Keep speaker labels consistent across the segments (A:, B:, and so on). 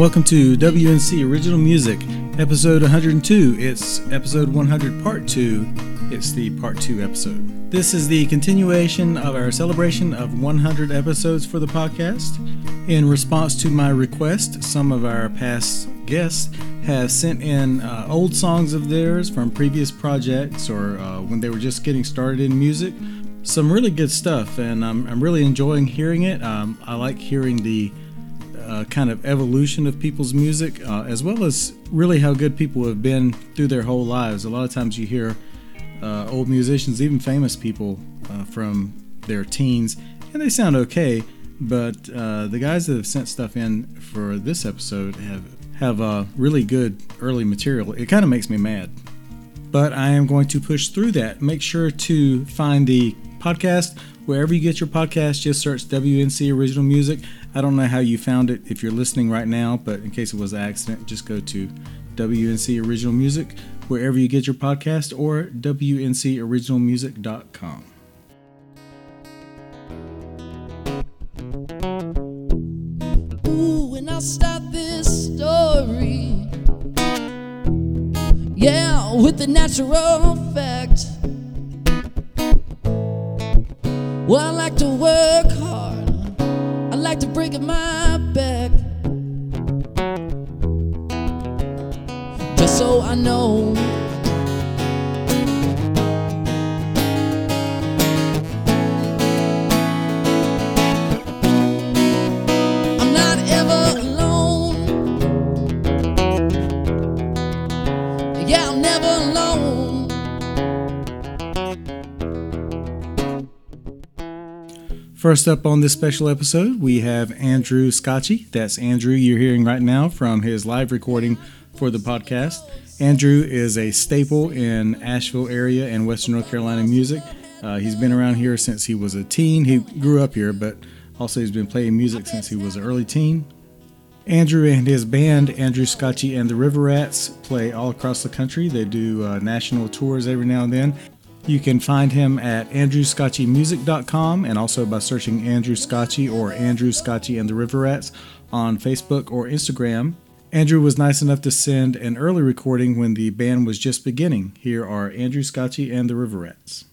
A: Welcome to WNC Original Music, episode 102. It's episode 100, part 2. It's the part 2 episode. This is the continuation of our celebration of 100 episodes for the podcast. In response to my request, some of our past guests have sent in uh, old songs of theirs from previous projects or uh, when they were just getting started in music. Some really good stuff, and I'm, I'm really enjoying hearing it. Um, I like hearing the uh, kind of evolution of people's music, uh, as well as really how good people have been through their whole lives. A lot of times you hear uh, old musicians, even famous people uh, from their teens, and they sound okay. But uh, the guys that have sent stuff in for this episode have have really good early material. It kind of makes me mad, but I am going to push through that. Make sure to find the podcast wherever you get your podcast. Just search WNC Original Music. I don't know how you found it if you're listening right now, but in case it was an accident, just go to WNC Original Music wherever you get your podcast or WNCOriginalmusic.com.
B: Ooh, when I start this story, yeah, with the natural fact. Well, I like to work hard, like to break my back. Just so I know.
A: First up on this special episode, we have Andrew Scotchie. That's Andrew you're hearing right now from his live recording for the podcast. Andrew is a staple in Asheville area and Western North Carolina music. Uh, he's been around here since he was a teen. He grew up here, but also he's been playing music since he was an early teen. Andrew and his band, Andrew Scotchie and the River Rats, play all across the country. They do uh, national tours every now and then. You can find him at andrewscotchymusic.com and also by searching Andrew Scotchie or Andrew Scotchie and the River Rats on Facebook or Instagram. Andrew was nice enough to send an early recording when the band was just beginning. Here are Andrew Scotchie and the River Rats.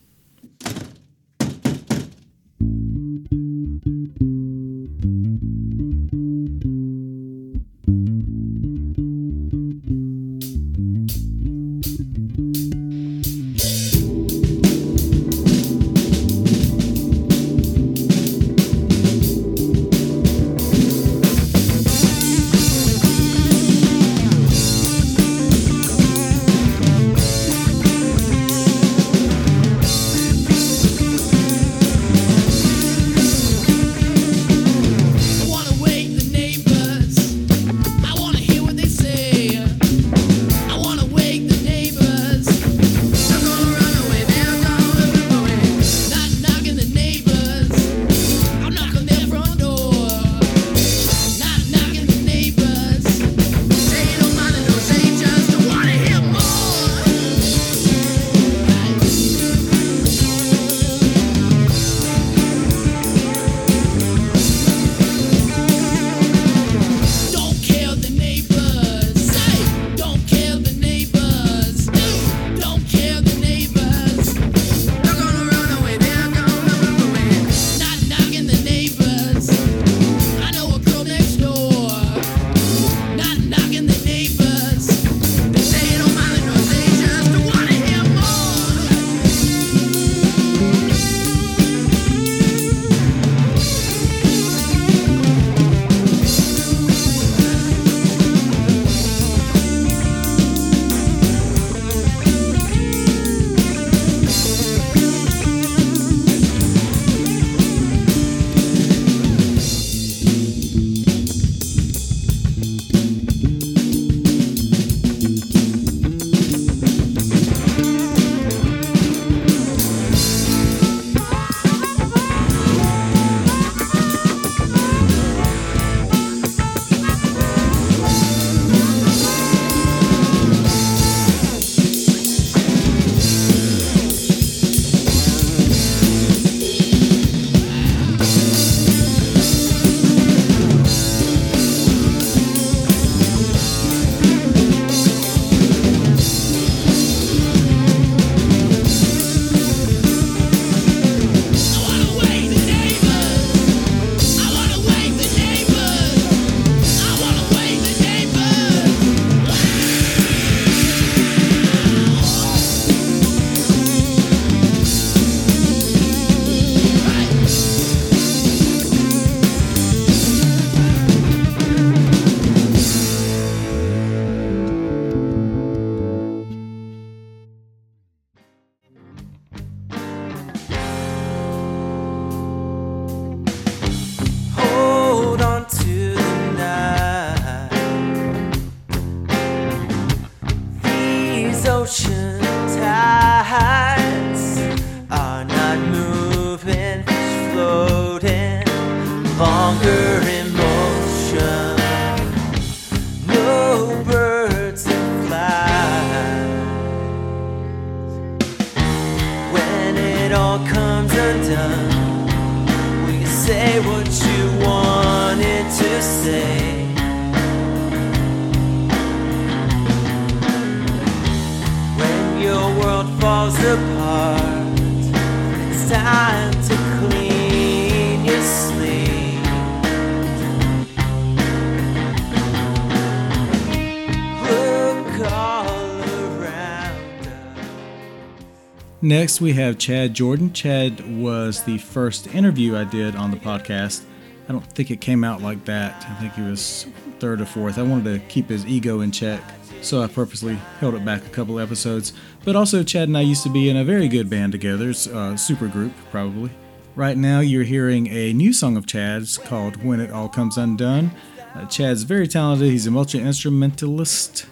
C: Next, we have Chad Jordan. Chad was the first interview I did on the podcast. I don't think it came out like that. I think he was third or fourth. I wanted to keep his ego in check, so I purposely held it back a couple episodes. But also, Chad and I used to be in a very good band together, uh, super group, probably. Right now, you're hearing a new song of Chad's called When It All Comes Undone. Uh, Chad's very talented, he's a multi instrumentalist.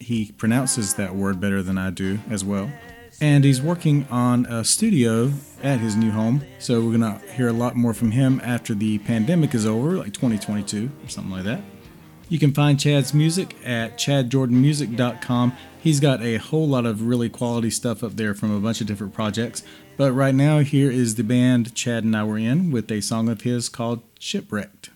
C: He pronounces that word better than I do as well and he's working on a studio at his new home. So we're gonna hear a lot more from him after the pandemic is over, like 2022 or something like that. You can find Chad's music at chadjordanmusic.com. He's got a whole lot of really quality stuff up there from a bunch of different projects. But right now, here is the band Chad and I were in with a song of his called Shipwrecked.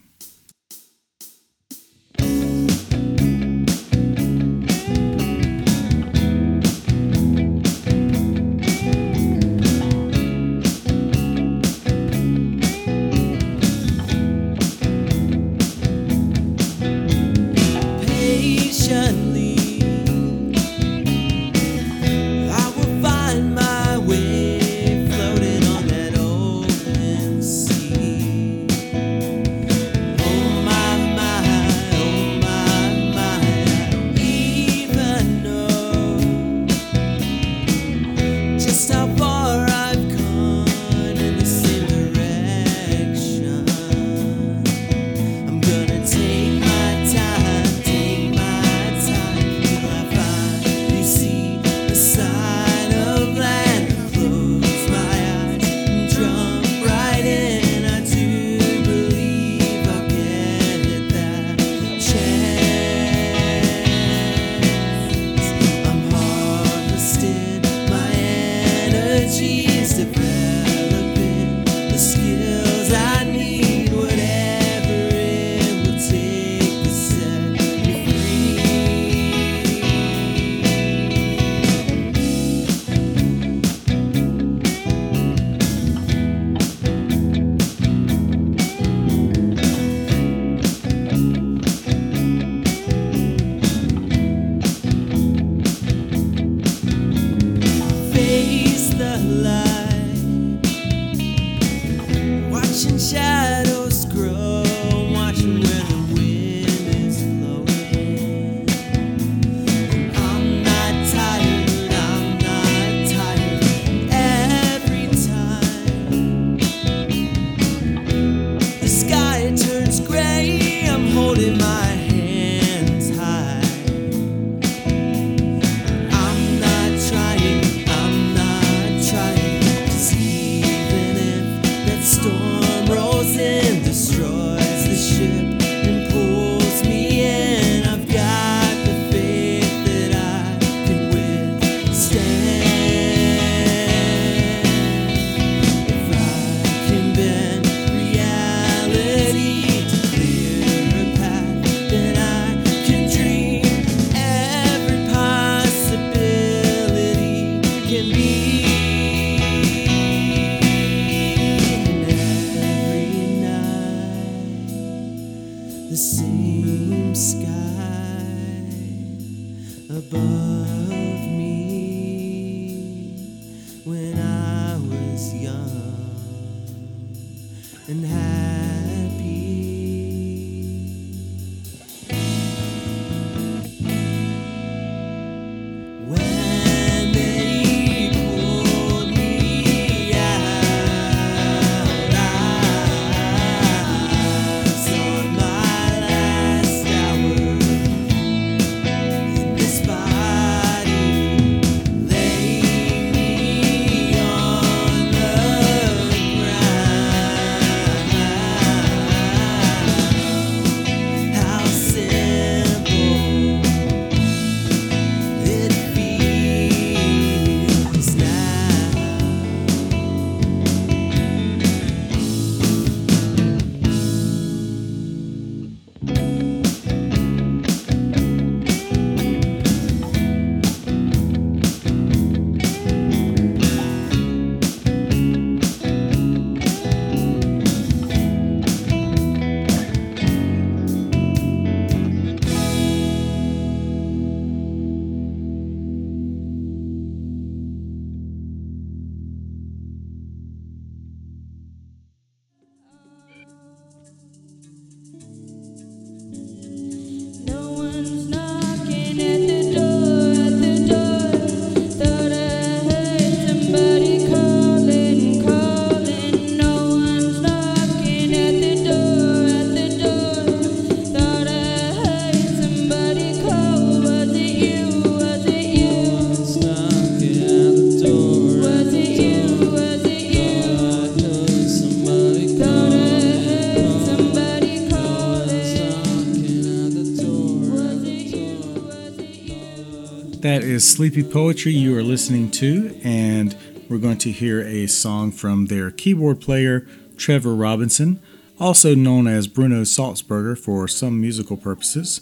D: Is
A: Sleepy Poetry you are listening to, and we're going to hear a song from their keyboard player, Trevor Robinson, also known as Bruno Salzberger for some musical purposes.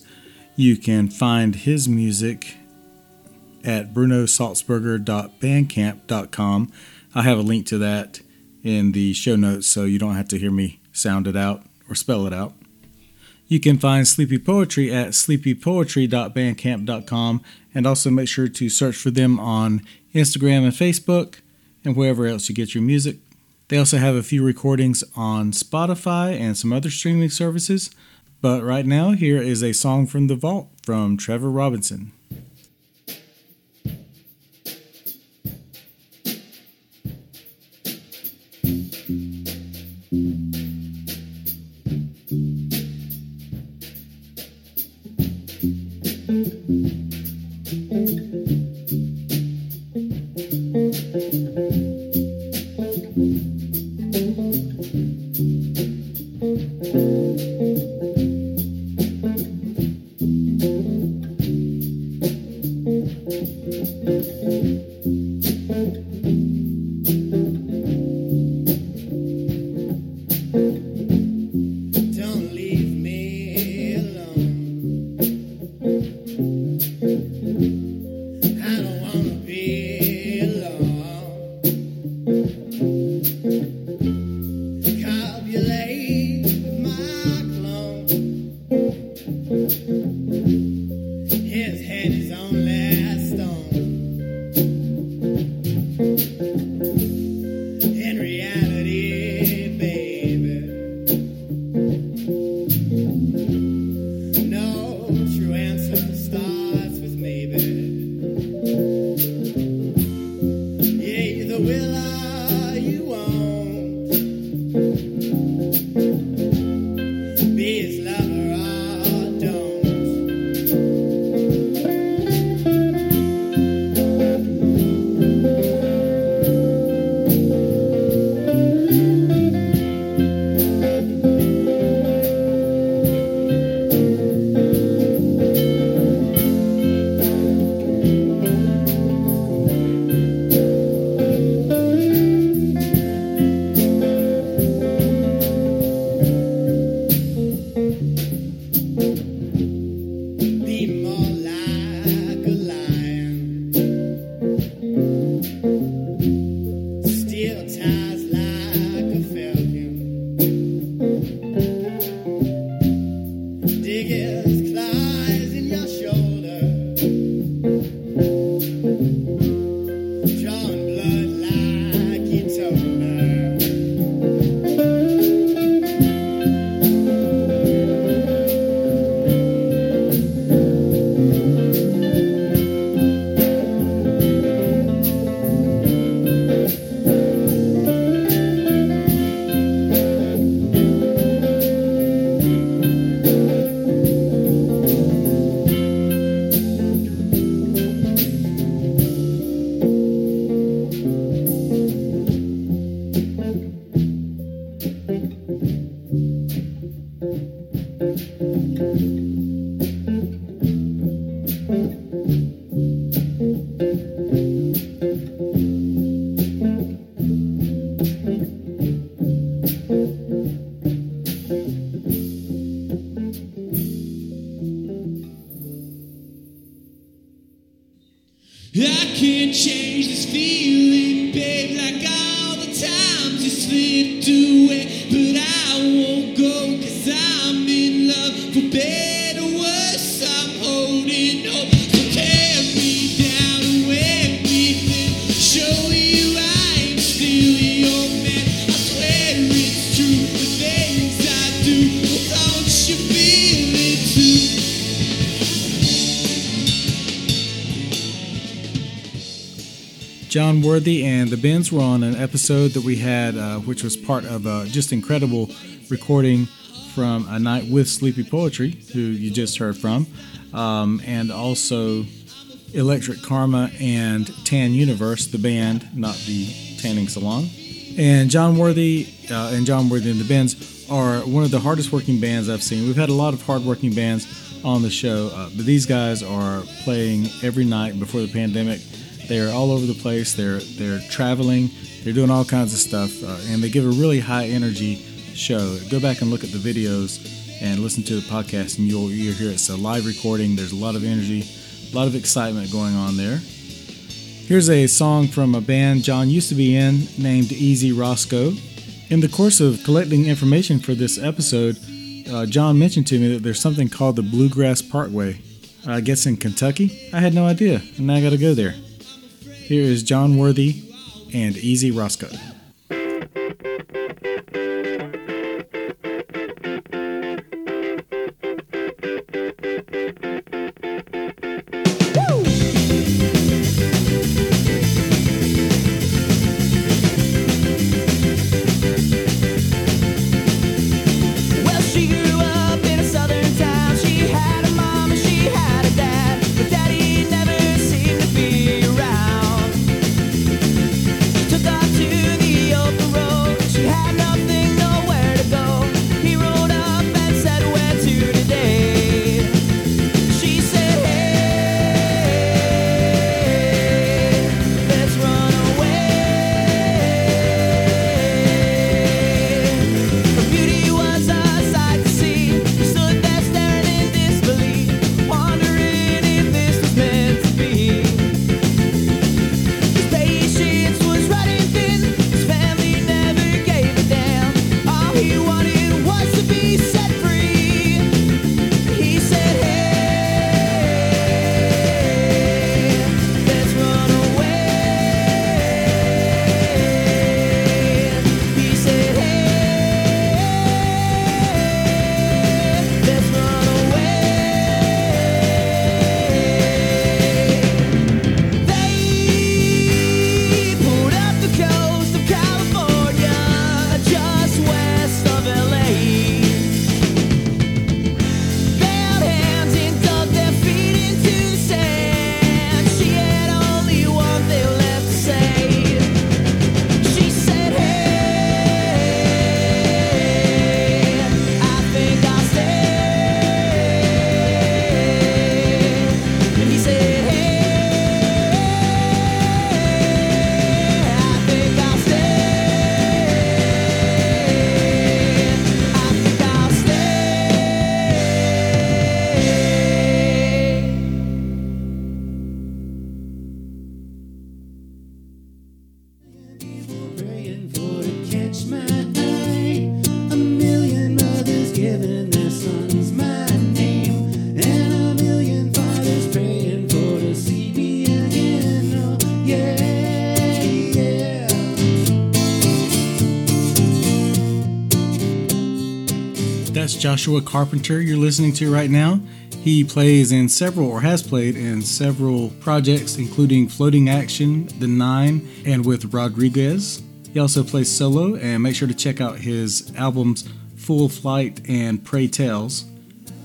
A: You can find his music at brunosalzberger.bandcamp.com. I have a link to that in the show notes so you don't have to hear me sound it out or spell it out. You can find Sleepy Poetry at sleepypoetry.bandcamp.com and also make sure to search for them on Instagram and Facebook and wherever else you get your music. They also have a few recordings on Spotify and some other streaming services. But right now, here is a song from the vault from Trevor Robinson. John Worthy and the Bends were on an episode that we had, uh, which was part of a just incredible recording from A Night with Sleepy Poetry, who you just heard from, um, and also Electric Karma and Tan Universe, the band, not the tanning salon. And John Worthy uh, and John Worthy and the Bends are one of the hardest working bands I've seen. We've had a lot of hard working bands
C: on the show. Uh, but these guys are playing every night before the pandemic. They're all over the place. They're they're traveling. They're doing all kinds of stuff, uh, and they give a really high energy show. Go back and look at the videos and listen to the podcast, and you'll you'll hear it's a live recording. There's a lot of energy, a lot of excitement going on there. Here's a song from a band John used to be in named Easy Roscoe. In the course of collecting information for this episode, uh, John mentioned to me that there's something called the Bluegrass Parkway. I guess in Kentucky? I had no idea, and now I gotta go there. Here is John Worthy and Easy Roscoe. Joshua Carpenter you're listening to right now. He plays in several, or has played in several projects, including Floating Action, The Nine, and with Rodriguez. He also plays solo, and make sure to check out his albums Full Flight and Pray Tales.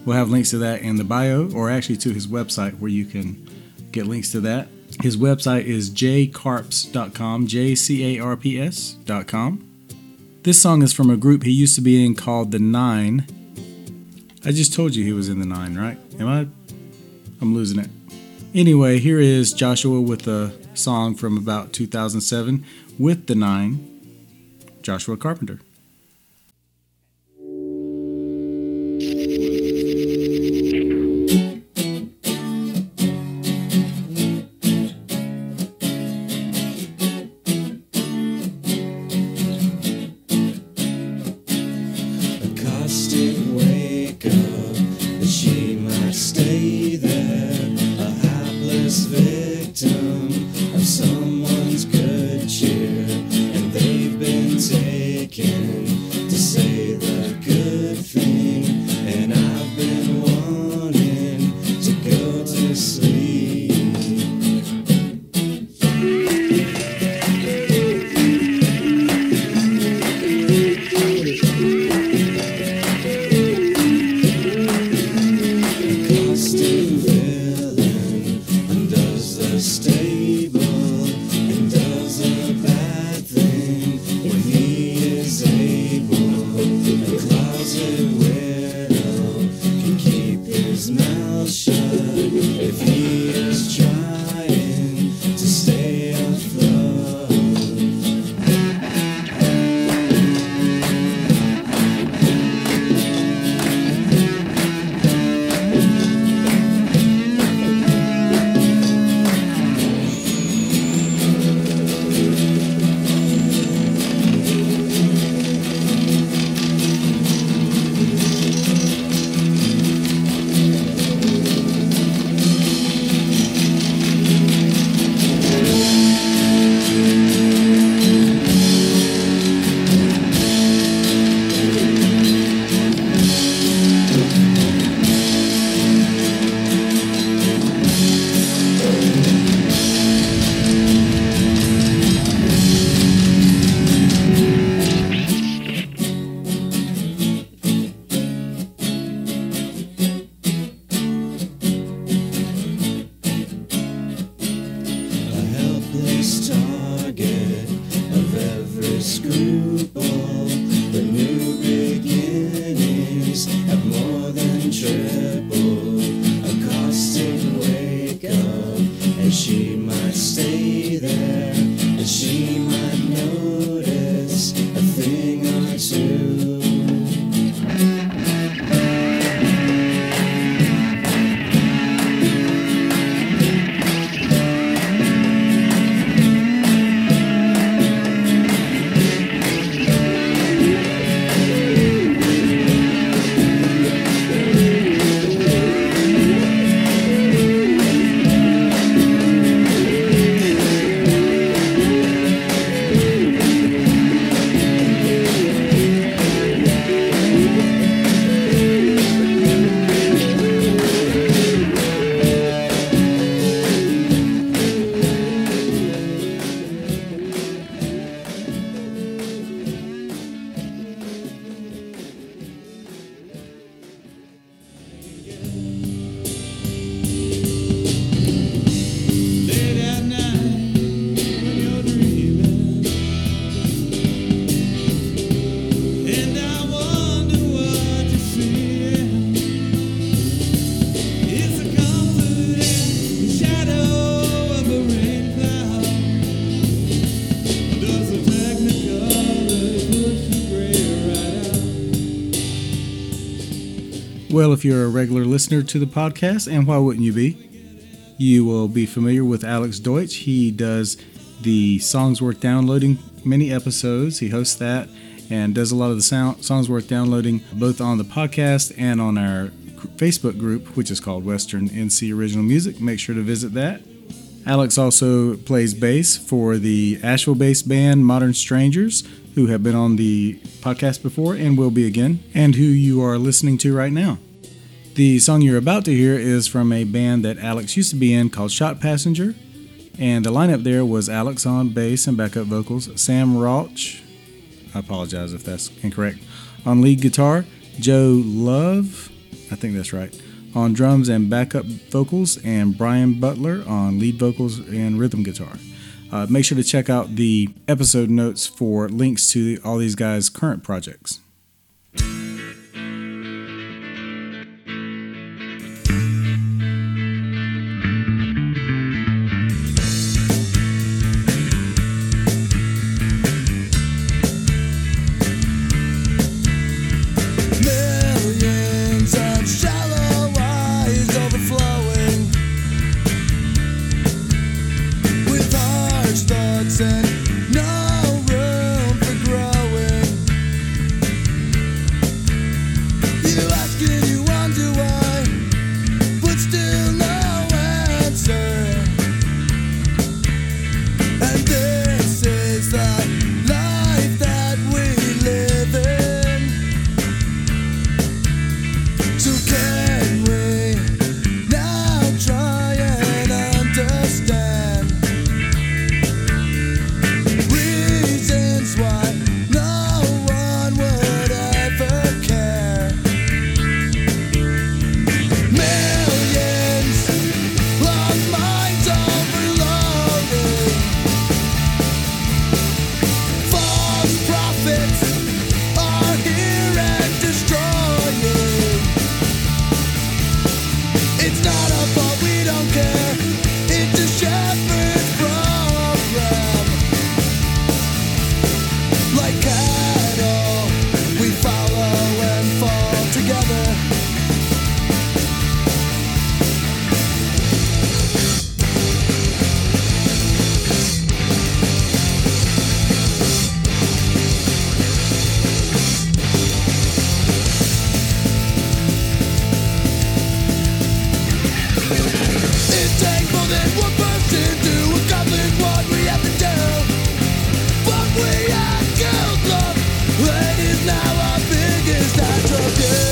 C: We'll have links to that in the bio, or actually to his website where you can get links to that. His website is jcarps.com, J C A R P S.com. This song is from a group he used to be in called The Nine. I just told you he was in The Nine, right? Am I? I'm losing it. Anyway, here is Joshua with a song from about 2007 with The Nine, Joshua Carpenter.
A: emotion. If you're a regular listener to the podcast, and why wouldn't you be? You will be familiar with Alex Deutsch. He does the Songs Worth Downloading mini episodes. He hosts that and does a lot of the sound, songs worth downloading both on the podcast and on our Facebook group, which is called Western NC Original Music. Make sure to visit that. Alex also plays bass for the Asheville based band Modern Strangers, who have been on the podcast before and will be again, and who you are listening to right now. The song you're about to hear is from a band that Alex used to be in called Shot Passenger, and the lineup there was Alex on bass and backup vocals, Sam Rauch, I apologize if that's incorrect, on lead guitar, Joe Love, I think that's right, on drums and backup vocals, and Brian Butler on lead vocals and rhythm guitar. Uh, make sure to check out the episode notes for links to all these guys' current projects.
E: It is now our biggest attribute.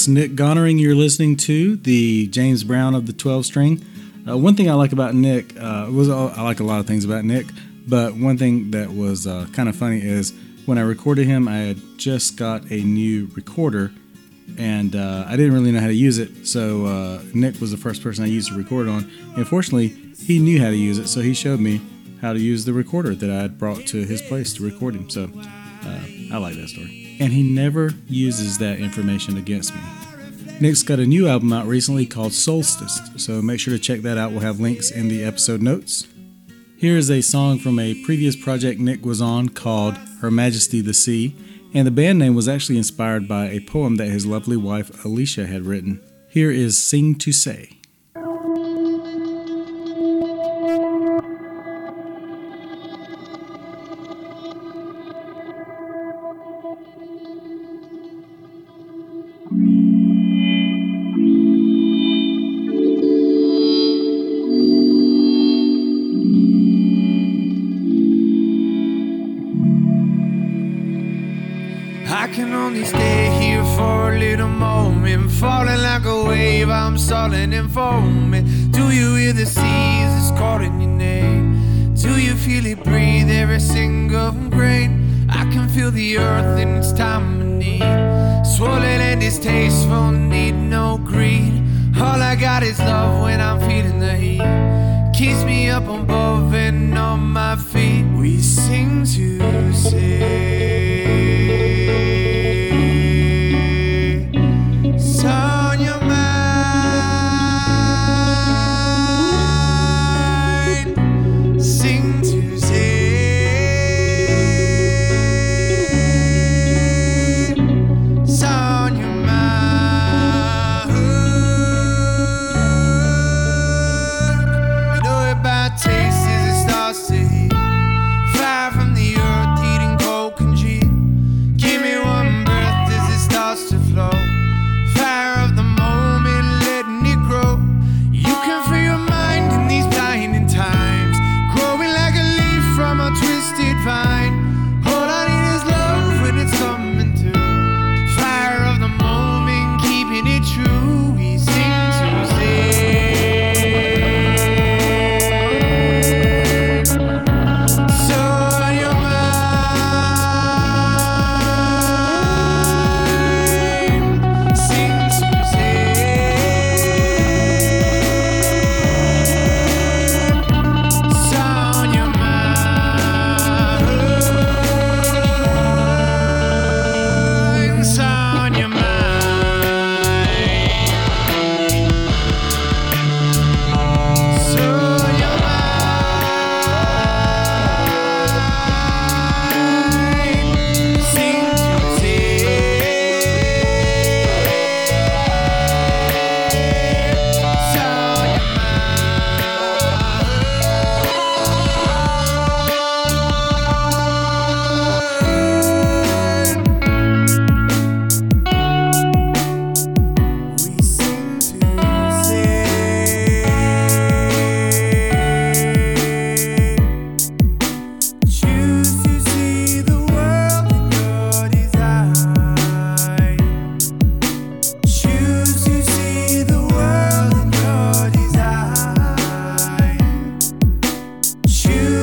A: That's Nick Gonnering you're listening to, the James Brown of the 12 string. Uh, one thing I like about Nick uh, was I like a lot of things about Nick, but one thing that was uh, kind of funny is when I recorded him, I had just got a new recorder and uh, I didn't really know how to use it. So uh, Nick was the first person I used to record on. And fortunately, he knew how to use it, so he showed me how to use the recorder that I had brought to his place to record him. So uh, I like that story. And he never uses that information against me. Nick's got a new album out recently called Solstice, so make sure to check that out. We'll have links in the episode notes. Here is a song from a previous project Nick was on called Her Majesty the Sea, and the band name was actually inspired by a poem that his lovely wife Alicia had written. Here is Sing to Say.
F: Can only stay here for a little moment. Falling like a wave, I'm stalling and foaming. Do you hear the seas calling your name? Do you feel it breathe every single grain? I can feel the earth in its time of need. Swollen and distasteful, need no greed. All I got is love when I'm feeling the heat. Keeps me up above and on my feet. We sing to say.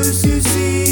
F: Sim, sim.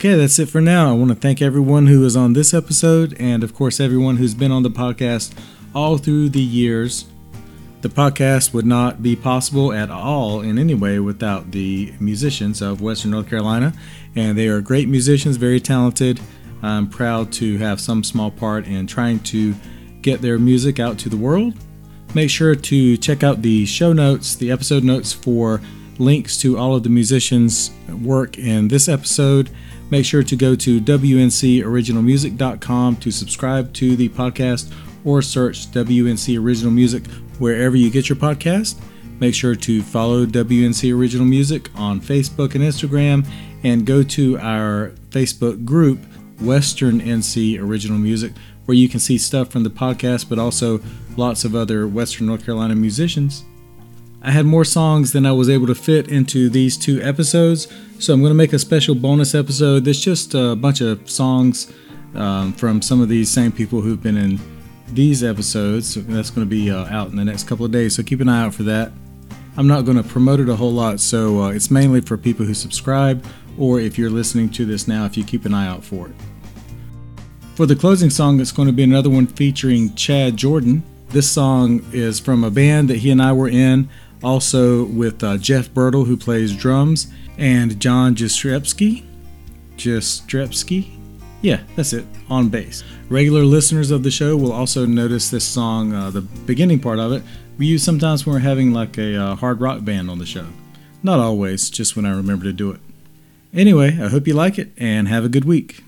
A: Okay, that's it for now. I want to thank everyone who was on this episode, and of course, everyone who's been on the podcast all through the years. The podcast would not be possible at all in any way without the musicians of Western North Carolina, and they are great musicians, very talented. I'm proud to have some small part in trying to get their music out to the world. Make sure to check out the show notes, the episode notes for links to all of the musicians' work in this episode. Make sure to go to WNCOriginalmusic.com to subscribe to the podcast or search WNC Original Music wherever you get your podcast. Make sure to follow WNC Original Music on Facebook and Instagram and go to our Facebook group, Western NC Original Music, where you can see stuff from the podcast but also lots of other Western North Carolina musicians. I had more songs than I was able to fit into these two episodes, so I'm going to make a special bonus episode that's just a bunch of songs um, from some of these same people who've been in these episodes. That's going to be uh, out in the next couple of days, so keep an eye out for that. I'm not going to promote it a whole lot, so uh, it's mainly for people who subscribe, or if you're listening to this now, if you keep an eye out for it. For the closing song, it's going to be another one featuring Chad Jordan. This song is from a band that he and I were in also with uh, Jeff Bertle, who plays drums, and John Jastrzebski. Jastrzebski? Yeah, that's it, on bass. Regular listeners of the show will also notice this song, uh, the beginning part of it, we use sometimes when we're having like a uh, hard rock band on the show. Not always, just when I remember to do it. Anyway, I hope you like it and have a good week.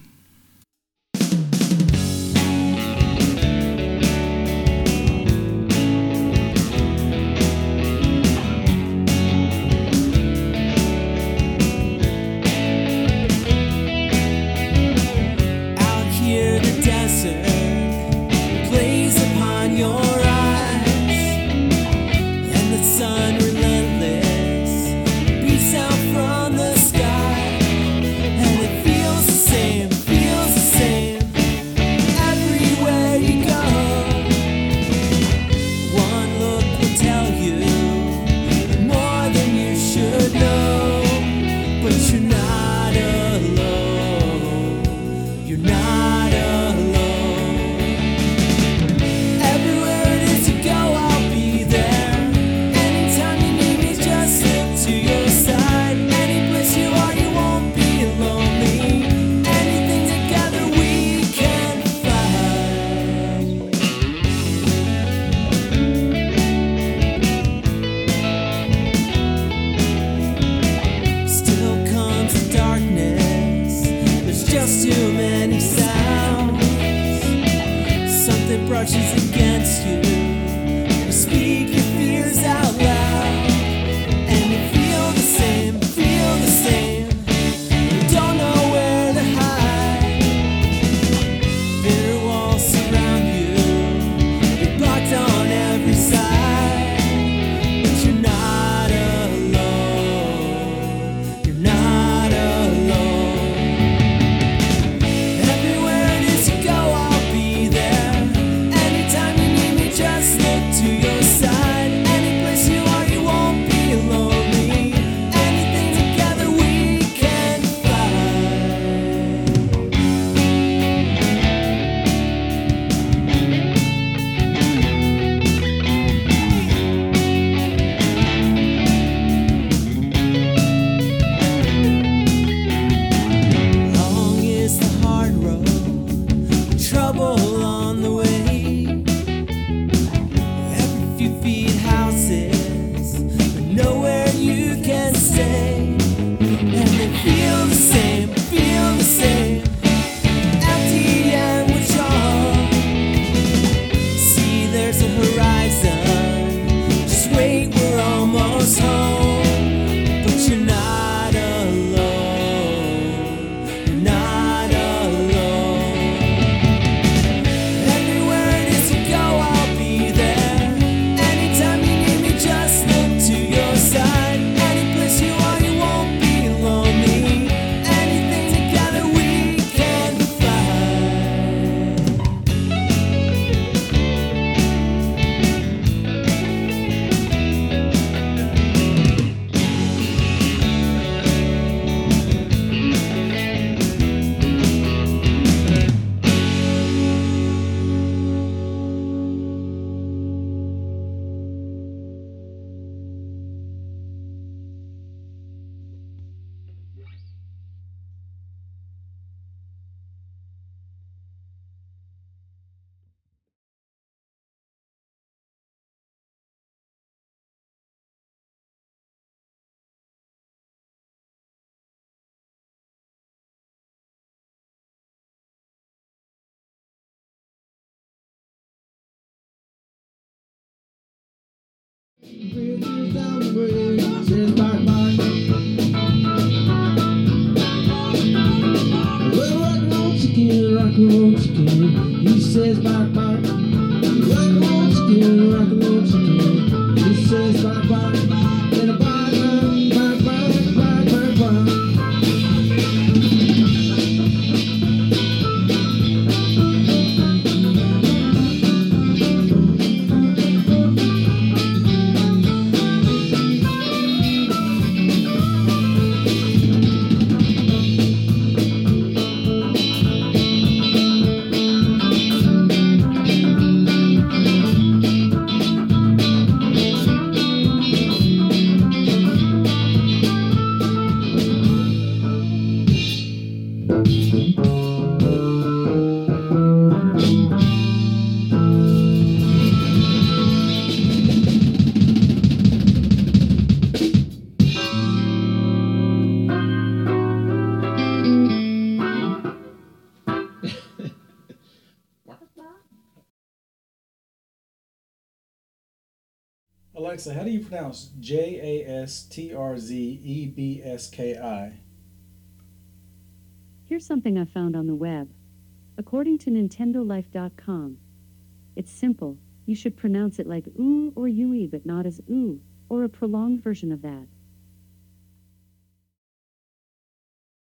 B: Bridges down the
A: Alexa, how do you pronounce J A S T R Z E B S K I?
G: Here's something I found on the web. According to NintendoLife.com, it's simple. You should pronounce it like oo or yui, but not as oo, or a prolonged version of that.